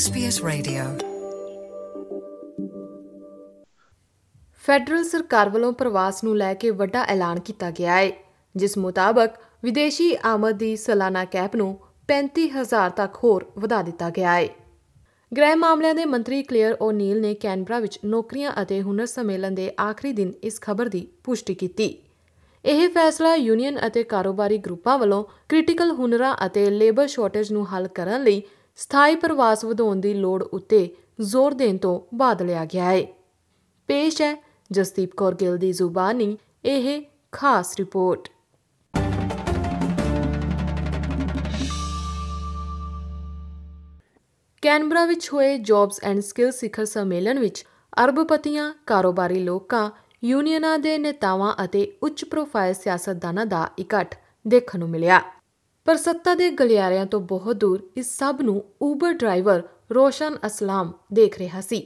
SBS Radio federal ਸਰਕਾਰ ਵੱਲੋਂ ਪ੍ਰਵਾਸ ਨੂੰ ਲੈ ਕੇ ਵੱਡਾ ਐਲਾਨ ਕੀਤਾ ਗਿਆ ਹੈ ਜਿਸ ਮੁਤਾਬਕ ਵਿਦੇਸ਼ੀ ਆਮਦ ਦੀ ਸਾਲਾਨਾ ਕੈਪ ਨੂੰ 35000 ਤੱਕ ਹੋਰ ਵਧਾ ਦਿੱਤਾ ਗਿਆ ਹੈ ਗ੍ਰਹਿ ਮਾਮਲਿਆਂ ਦੇ ਮੰਤਰੀ ਕਲੀਅਰ ਓਨੀਲ ਨੇ ਕੈਨਬਰਾ ਵਿੱਚ ਨੌਕਰੀਆਂ ਅਤੇ ਹੁਨਰ ਸੰਮੇਲਨ ਦੇ ਆਖਰੀ ਦਿਨ ਇਸ ਖਬਰ ਦੀ ਪੁਸ਼ਟੀ ਕੀਤੀ ਇਹ ਫੈਸਲਾ ਯੂਨੀਅਨ ਅਤੇ ਕਾਰੋਬਾਰੀ ਗਰੁੱਪਾਂ ਵੱਲੋਂ ਕ੍ਰਿਟੀਕਲ ਹੁਨਰਾਂ ਅਤੇ ਲੇਬਰ ਸ਼ਾਰਟੇਜ ਨੂੰ ਹੱਲ ਕਰਨ ਲਈ ਸਥਾਈ ਪ੍ਰਵਾਸ ਵਧਾਉਣ ਦੀ ਲੋੜ ਉੱਤੇ ਜ਼ੋਰ ਦੇਣ ਤੋਂ ਬਾਅਦ ਲਿਆ ਗਿਆ ਹੈ ਪੇਸ਼ ਹੈ ਜਸਦੀਪ ਕੌਰ ਗਿੱਲ ਦੀ ਜ਼ੁਬਾਨੀ ਇਹ ਖਾਸ ਰਿਪੋਰਟ ਕੈਨਬਰਾ ਵਿੱਚ ਹੋਏ ਜੌਬਸ ਐਂਡ ਸਕਿੱਲ ਸਿਖਰ ਸੰਮੇਲਨ ਵਿੱਚ ਅਰਬਪਤੀਆਂ ਕਾਰੋਬਾਰੀ ਲੋਕਾਂ ਯੂਨੀਅਨਾਂ ਦੇ ਨੇਤਾਵਾਂ ਅਤੇ ਉੱਚ ਪ੍ਰੋਫਾਈਲ ਸਿਆਸਤਦਾਨਾਂ ਦਾ ਇਕੱਠ ਦੇਖਣ ਨੂੰ ਮਿਲਿਆ ਪਰ ਸੱਤਾ ਦੇ ਗਲਿਆਰਿਆਂ ਤੋਂ ਬਹੁਤ ਦੂਰ ਇਸ ਸਭ ਨੂੰ ਊਬਰ ਡਰਾਈਵਰ ਰੋਸ਼ਨ ਅਸਲਾਮ ਦੇਖ ਰਿਹਾ ਸੀ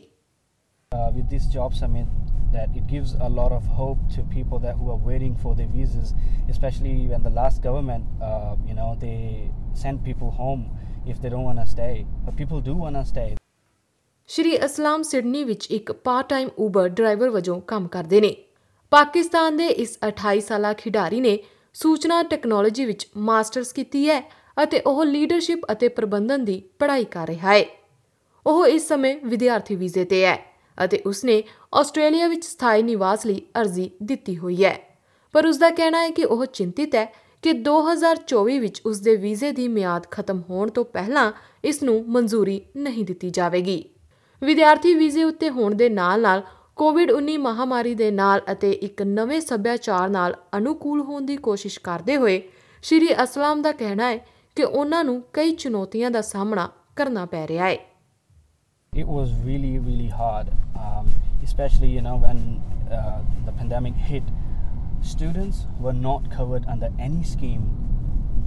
with this job summit that it gives a lot of hope to people that who are waiting for their visas, especially when the last government, uh, you know, they send people home if they don't want to stay. But people do want to stay. Shri Aslam Sydney ਵਿੱਚ ਇੱਕ part time Uber driver ਵਜੋਂ ਕੰਮ ਕਰਦੇ ਨੇ। ਪਾਕਿਸਤਾਨ ਦੇ ਇਸ 28 ਸਾਲਾ ਖਿਡਾਰੀ ਨੇ ਸੂਚਨਾ ਟੈਕਨੋਲੋਜੀ ਵਿੱਚ ਮਾਸਟਰਸ ਕੀਤੀ ਹੈ ਅਤੇ ਉਹ ਲੀਡਰਸ਼ਿਪ ਅਤੇ ਪ੍ਰਬੰਧਨ ਦੀ ਪੜ੍ਹਾਈ ਕਰ ਰਿਹਾ ਹੈ ਉਹ ਇਸ ਸਮੇਂ ਵਿਦਿਆਰਥੀ ਵੀਜ਼ੇ ਤੇ ਹੈ ਅਤੇ ਉਸਨੇ ਆਸਟ੍ਰੇਲੀਆ ਵਿੱਚ ਸਥਾਈ ਨਿਵਾਸ ਲਈ ਅਰਜ਼ੀ ਦਿੱਤੀ ਹੋਈ ਹੈ ਪਰ ਉਸ ਦਾ ਕਹਿਣਾ ਹੈ ਕਿ ਉਹ ਚਿੰਤਿਤ ਹੈ ਕਿ 2024 ਵਿੱਚ ਉਸ ਦੇ ਵੀਜ਼ੇ ਦੀ ਮਿਆਦ ਖਤਮ ਹੋਣ ਤੋਂ ਪਹਿਲਾਂ ਇਸ ਨੂੰ ਮਨਜ਼ੂਰੀ ਨਹੀਂ ਦਿੱਤੀ ਜਾਵੇਗੀ ਵਿਦਿਆਰਥੀ ਵੀਜ਼ੇ ਉੱਤੇ ਹੋਣ ਦੇ ਨਾਲ-ਨਾਲ ਕੋਵਿਡ 19 ਮਹਾਮਾਰੀ ਦੇ ਨਾਲ ਅਤੇ ਇੱਕ ਨਵੇਂ ਸੱਭਿਆਚਾਰ ਨਾਲ ਅਨੁਕੂਲ ਹੋਣ ਦੀ ਕੋਸ਼ਿਸ਼ ਕਰਦੇ ਹੋਏ ਸ਼੍ਰੀ ਅਸਲਾਮ ਦਾ ਕਹਿਣਾ ਹੈ ਕਿ ਉਹਨਾਂ ਨੂੰ ਕਈ ਚੁਣੌਤੀਆਂ ਦਾ ਸਾਹਮਣਾ ਕਰਨਾ ਪੈ ਰਿਹਾ ਹੈ it was really really hard um, especially you know when uh, the pandemic hit students were not covered under any scheme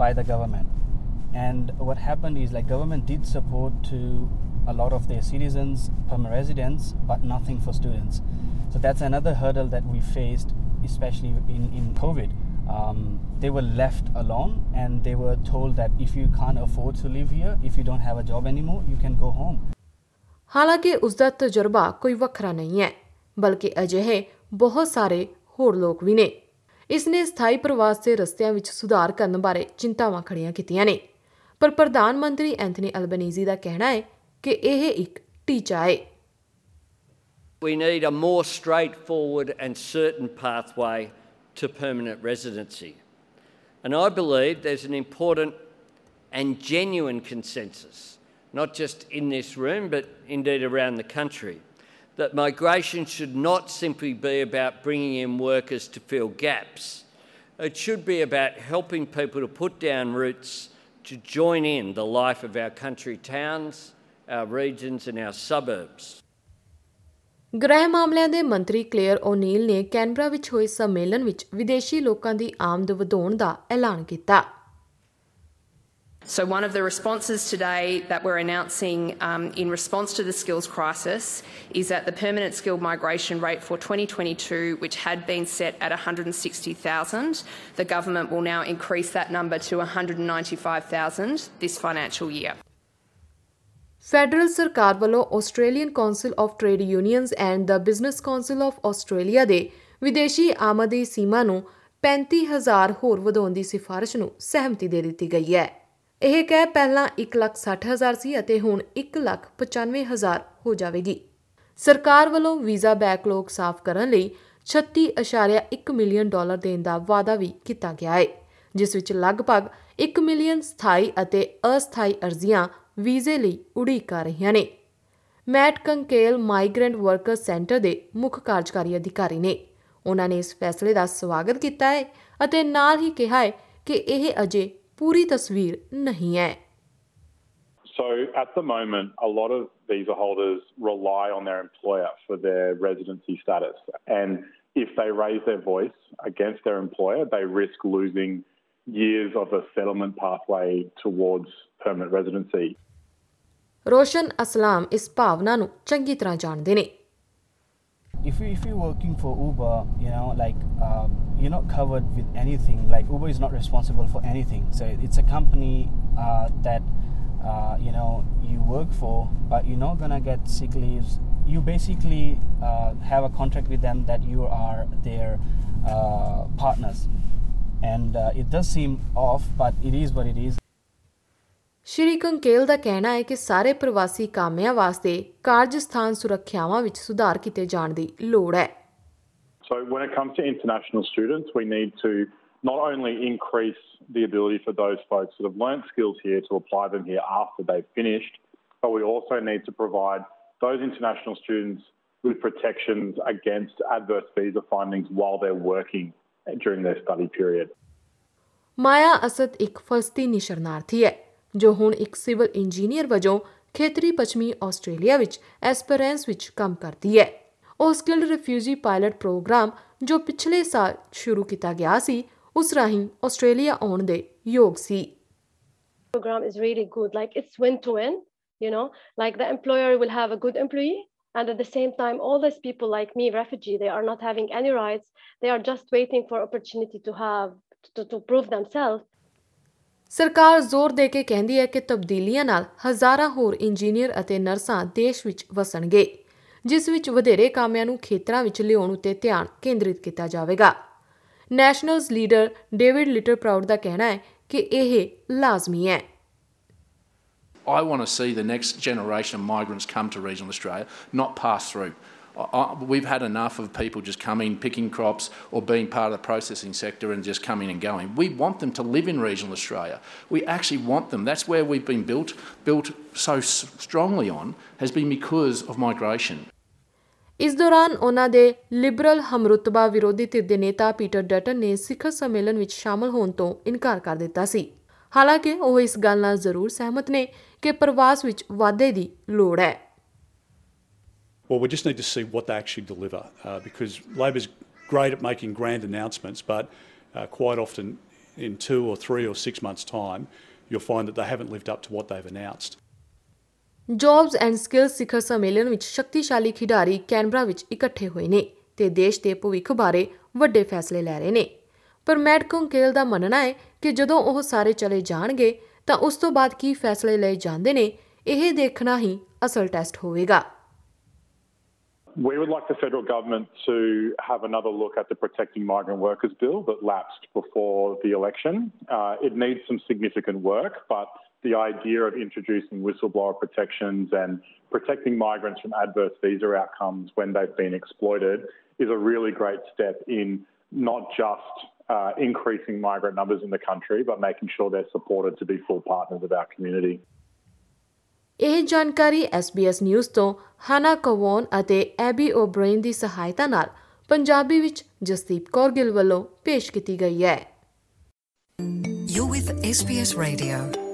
by the government and what happened is like government did support to a lot of their citizens, permanent residents, but nothing for students. So that's another hurdle that we faced, especially in, in COVID. Um, they were left alone and they were told that if you can't afford to live here, if you don't have a job anymore, you can go home. ਹਾਲਾਂਕਿ ਉਸ ਦਾ ਤਜਰਬਾ ਕੋਈ ਵੱਖਰਾ ਨਹੀਂ ਹੈ ਬਲਕਿ ਅਜਿਹੇ ਬਹੁਤ ਸਾਰੇ ਹੋਰ ਲੋਕ ਵੀ ਨੇ ਇਸ ਨੇ ਸਥਾਈ ਪ੍ਰਵਾਸ ਦੇ ਰਸਤਿਆਂ ਵਿੱਚ ਸੁਧਾਰ ਕਰਨ ਬਾਰੇ ਚਿੰਤਾਵਾਂ ਖੜੀਆਂ ਕੀਤੀਆਂ ਨੇ ਪਰ ਪ੍ਰਧਾਨ ਮੰਤਰੀ ਐਂਥਨੀ ਅਲਬਨੀਜ਼ੀ ਦਾ ਕਹਿਣਾ ਹੈ ਕਿ ਇਹ ਇੱਕ ਟੀਚਾ ਹੈ We need a more straightforward and certain pathway to permanent residency. And I believe there's an important and genuine consensus, not just in this room, but indeed around the country, that migration should not simply be about bringing in workers to fill gaps. It should be about helping people to put down roots to join in the life of our country towns our regions and our suburbs. ਗ੍ਰਹਿ ਮਾਮਲਿਆਂ ਦੇ ਮੰਤਰੀ Clair O'Neill ਨੇ Canberra ਵਿੱਚ ਹੋਏ ਸੰਮੇਲਨ ਵਿੱਚ ਵਿਦੇਸ਼ੀ ਲੋਕਾਂ ਦੀ ਆਮਦ ਵਧਾਉਣ ਦਾ ਐਲਾਨ ਕੀਤਾ। So, one of the responses today that we're announcing um, in response to the skills crisis is that the permanent skilled migration rate for 2022, which had been set at 160,000, the government will now increase that number to 195,000 this financial year. Federal ਸਰਕਾਰ ਵੱਲੋਂ Australian council of trade unions and ਦਾ business council of Australia ਦੇ ਵਿਦੇਸ਼ੀ ਆਮਦੀ ਸੀਮਾ ਨੂੰ 35000 ਹੋਰ ਵਧਾਉਣ ਦੀ ਸਿਫਾਰਿਸ਼ ਨੂੰ ਸਹਿਮਤੀ ਦੇ ਦਿੱਤੀ ਗਈ ਹੈ ਇਹ ਕਹਿ ਪਹਿਲਾਂ 160000 ਸੀ ਅਤੇ ਹੁਣ 195000 ਹੋ ਜਾਵੇਗੀ ਸਰਕਾਰ ਵੱਲੋਂ ਵੀਜ਼ਾ ਬੈਕਲੌਗ ਸਾਫ਼ ਕਰਨ ਲਈ 36.1 ਮਿਲੀਅਨ ਡਾਲਰ ਦੇਣ ਦਾ ਵਾਅਦਾ ਵੀ ਕੀਤਾ ਗਿਆ ਹੈ ਜਿਸ ਵਿੱਚ ਲਗਭਗ 1 ਮਿਲੀਅਨ ਸਥਾਈ ਅਤੇ ਅਸਥਾਈ ਅਰਜ਼ੀਆਂ ਵੀਜ਼ੇ ਲਈ ਉਡੀਕ ਕਰ ਰਹੀਆਂ ਨੇ Matt Kunkel migrant worker centre ਦੇ ਮੁੱਖ ਕਾਰਜਕਾਰੀ ਅਧਿਕਾਰੀ ਨੇ ਉਹਨਾਂ ਨੇ ਇਸ ਫੈਸਲੇ ਦਾ ਸਵਾਗਤ ਕੀਤਾ ਹੈ ਅਤੇ ਨਾਲ ਹੀ ਕਿਹਾ ਹੈ ਕਿ ਇਹ ਅਜੇ ਪੂਰੀ ਤਸਵੀਰ ਨਹੀਂ ਹੈ So at the moment, a lot of visa holders rely on their employer for their residency status. And if they raise their voice against their employer, they risk losing years of a settlement pathway towards permanent residency. if you are working for Uber, you know, like uh, you're not covered with anything. Like Uber is not responsible for anything. So it's a company uh, that uh, you know you work for, but you're not gonna get sick leaves. You basically have a contract with them that you are their partners, and it does seem off, but it is what it is. ਸ਼੍ਰੀ ਕੰਕੇਲ ਦਾ ਕਹਿਣਾ ਹੈ ਕਿ ਸਾਰੇ ਪ੍ਰਵਾਸੀ ਕਾਮਿਆਂ ਵਾਸਤੇ ਕਾਰਜ ਸਥਾਨ ਸੁਰੱਖਿਆਵਾਂ ਵਿੱਚ ਸੁਧਾਰ ਕੀਤੇ ਜਾਣ ਦੀ ਲੋੜ ਹੈ So when it comes to international students, we need to not only increase the ability for those folks that have learnt skills here to apply them here after they've finished, but we also need to provide those international students with protections against adverse visa findings while they're working during their study period. ਮਾਇਆ ਅਸਦ ਇੱਕ ਫਲਸਤੀਨੀ ਸ਼ਰਨਾਰਥੀ ਹੈ ਜੋ ਹੁਣ ਇੱਕ civil engineer ਵਜੋਂ ਖੇਤਰੀ ਪੱਛਮੀ Australia ਵਿੱਚ ਐਸਪੀਰੈਂਸ ਵਿੱਚ ਕੰਮ ਕਰਦੀ ਹੈ ਉਹ ਸਕਿਲਡ ਰਿਫਿਊਜੀ ਪਾਇਲਟ ਪ੍ਰੋਗਰਾਮ ਜੋ ਪਿਛਲੇ ਸਾਲ ਸ਼ੁਰੂ ਕੀਤਾ ਗਿਆ ਸੀ ਉਸ ਰਾਹੀਂ ਆਸਟ੍ਰੇਲੀਆ ਆਉਣ ਦੇ ਯੋਗ ਸੀ programme is really good like it's win to win you know like the employer will have a good employee and at the same time all this people like me refugee they are not having any rights they are just waiting for opportunity to have to prove themself ਸਰਕਾਰ ਜ਼ੋਰ ਦੇ ਕੇ ਕਹਿੰਦੀ ਹੈ ਕਿ ਤਬਦੀਲੀਆਂ ਨਾਲ ਹਜ਼ਾਰਾਂ ਹੋਰ ਇੰਜੀਨੀਅਰ ਅਤੇ ਨਰਸਾਂ ਦੇਸ਼ ਵਿੱਚ ਵਸਣਗੇ ਜਿਸ ਵਿੱਚ ਵਧੇਰੇ ਕਾਮਿਆਂ ਨੂੰ ਖੇਤਰਾਂ ਵਿੱਚ ਲਿਆਉਣ ਉਤੇ ਧਿਆਨ ਕੇਂਦਰਿਤ ਕੀਤਾ ਜਾਵੇਗਾ Nationals leader David Littleproud ਦਾ ਕਹਿਣਾ ਹੈ ਕਿ ਇਹ ਲਾਜ਼ਮੀ ਹੈ I want to see the next generation of migrants come to regional Australia, not pass through. I, we've had enough of people just coming, picking crops, or being part of the processing sector and just coming and going. We want them to live in regional Australia. We actually want them. That's where we've been built, built so strongly on, has been because of migration. ਇਸ ਦੌਰਾਨ ਉਹਨਾਂ ਦੇ Liberal ਹਮਰਤਬਾ ਵਿਰੋਧੀ ਧਿਰ ਦੇ ਨੇਤਾ Peter Dutton ਨੇ ਸਿਖਰ ਸੰਮੇਲਨ ਵਿੱਚ ਸ਼ਾਮਲ ਹੋਣ ਤੋਂ ਇਨਕਾਰ ਕਰ ਦਿੱਤਾ ਸੀ। ਹਾਲਾਂਕਿ ਉਹ ਇਸ ਗੱਲ ਨਾਲ ਜ਼ਰੂਰ ਸਹਿਮਤ ਨੇ ਕਿ ਪ੍ਰਵਾਸ ਵਿੱਚ ਵਾਧੇ ਦੀ ਲੋੜ ਹੈ। Well, we just need to see what they actually deliver uh, because Labor's great at making grand announcements, but uh, quite often in two or three or six months' time, you'll find that they haven't lived up to what they've announced. Jobs and skill ਸਿਖਰ ਸੰਮੇਲਨ ਵਿੱਚ ਸ਼ਕਤੀਸ਼ਾਲੀ ਖਿਡਾਰੀ Canberra ਵਿੱਚ ਇਕੱਠੇ ਹੋਏ ਨੇ ਤੇ ਦੇਸ਼ ਦੇ ਭਵਿੱਖ ਬਾਰੇ ਵੱਡੇ ਫੈਸਲੇ ਲੈ ਰਹੇ ਨੇ ਪਰ ਮੈਟ ਕੰਕੇਲ ਦਾ ਮੰਨਣਾ ਹੈ ਕਿ ਜਦੋਂ ਉਹ ਸਾਰੇ ਚਲੇ ਜਾਣਗੇ ਤਾਂ ਉਸ ਤੋਂ ਬਾਅਦ ਕੀ ਫੈਸਲੇ ਲਏ ਜਾਂਦੇ ਨੇ ਇਹ ਦੇਖਣਾ ਹੀ ਅਸਲ ਟੈਸਟ ਹੋਵੇਗਾ we would like the federal government to have another look at the Protecting Migrant Workers Bill that lapsed before the election. Uh, it needs some significant work, but the idea of introducing whistleblower protections and protecting migrants from adverse visa outcomes when they've been exploited is a really great step in not just uh, increasing migrant numbers in the country, but making sure they're supported to be full partners of our community. ਇਹ ਜਾਣਕਾਰੀ SBS news ਤੋਂ ਹਾਨਾ ਕਵੋਨ ਅਤੇ ਐਬੀ ਓਬ੍ਰੇਨ ਦੀ ਸਹਾਇਤਾ ਨਾਲ ਪੰਜਾਬੀ ਵਿੱਚ ਜਸਦੀਪ ਕੌਰ ਗਿੱਲ ਵੱਲੋਂ ਪੇਸ਼ ਕੀਤੀ ਗਈ ਹੈ। You with SBS Radio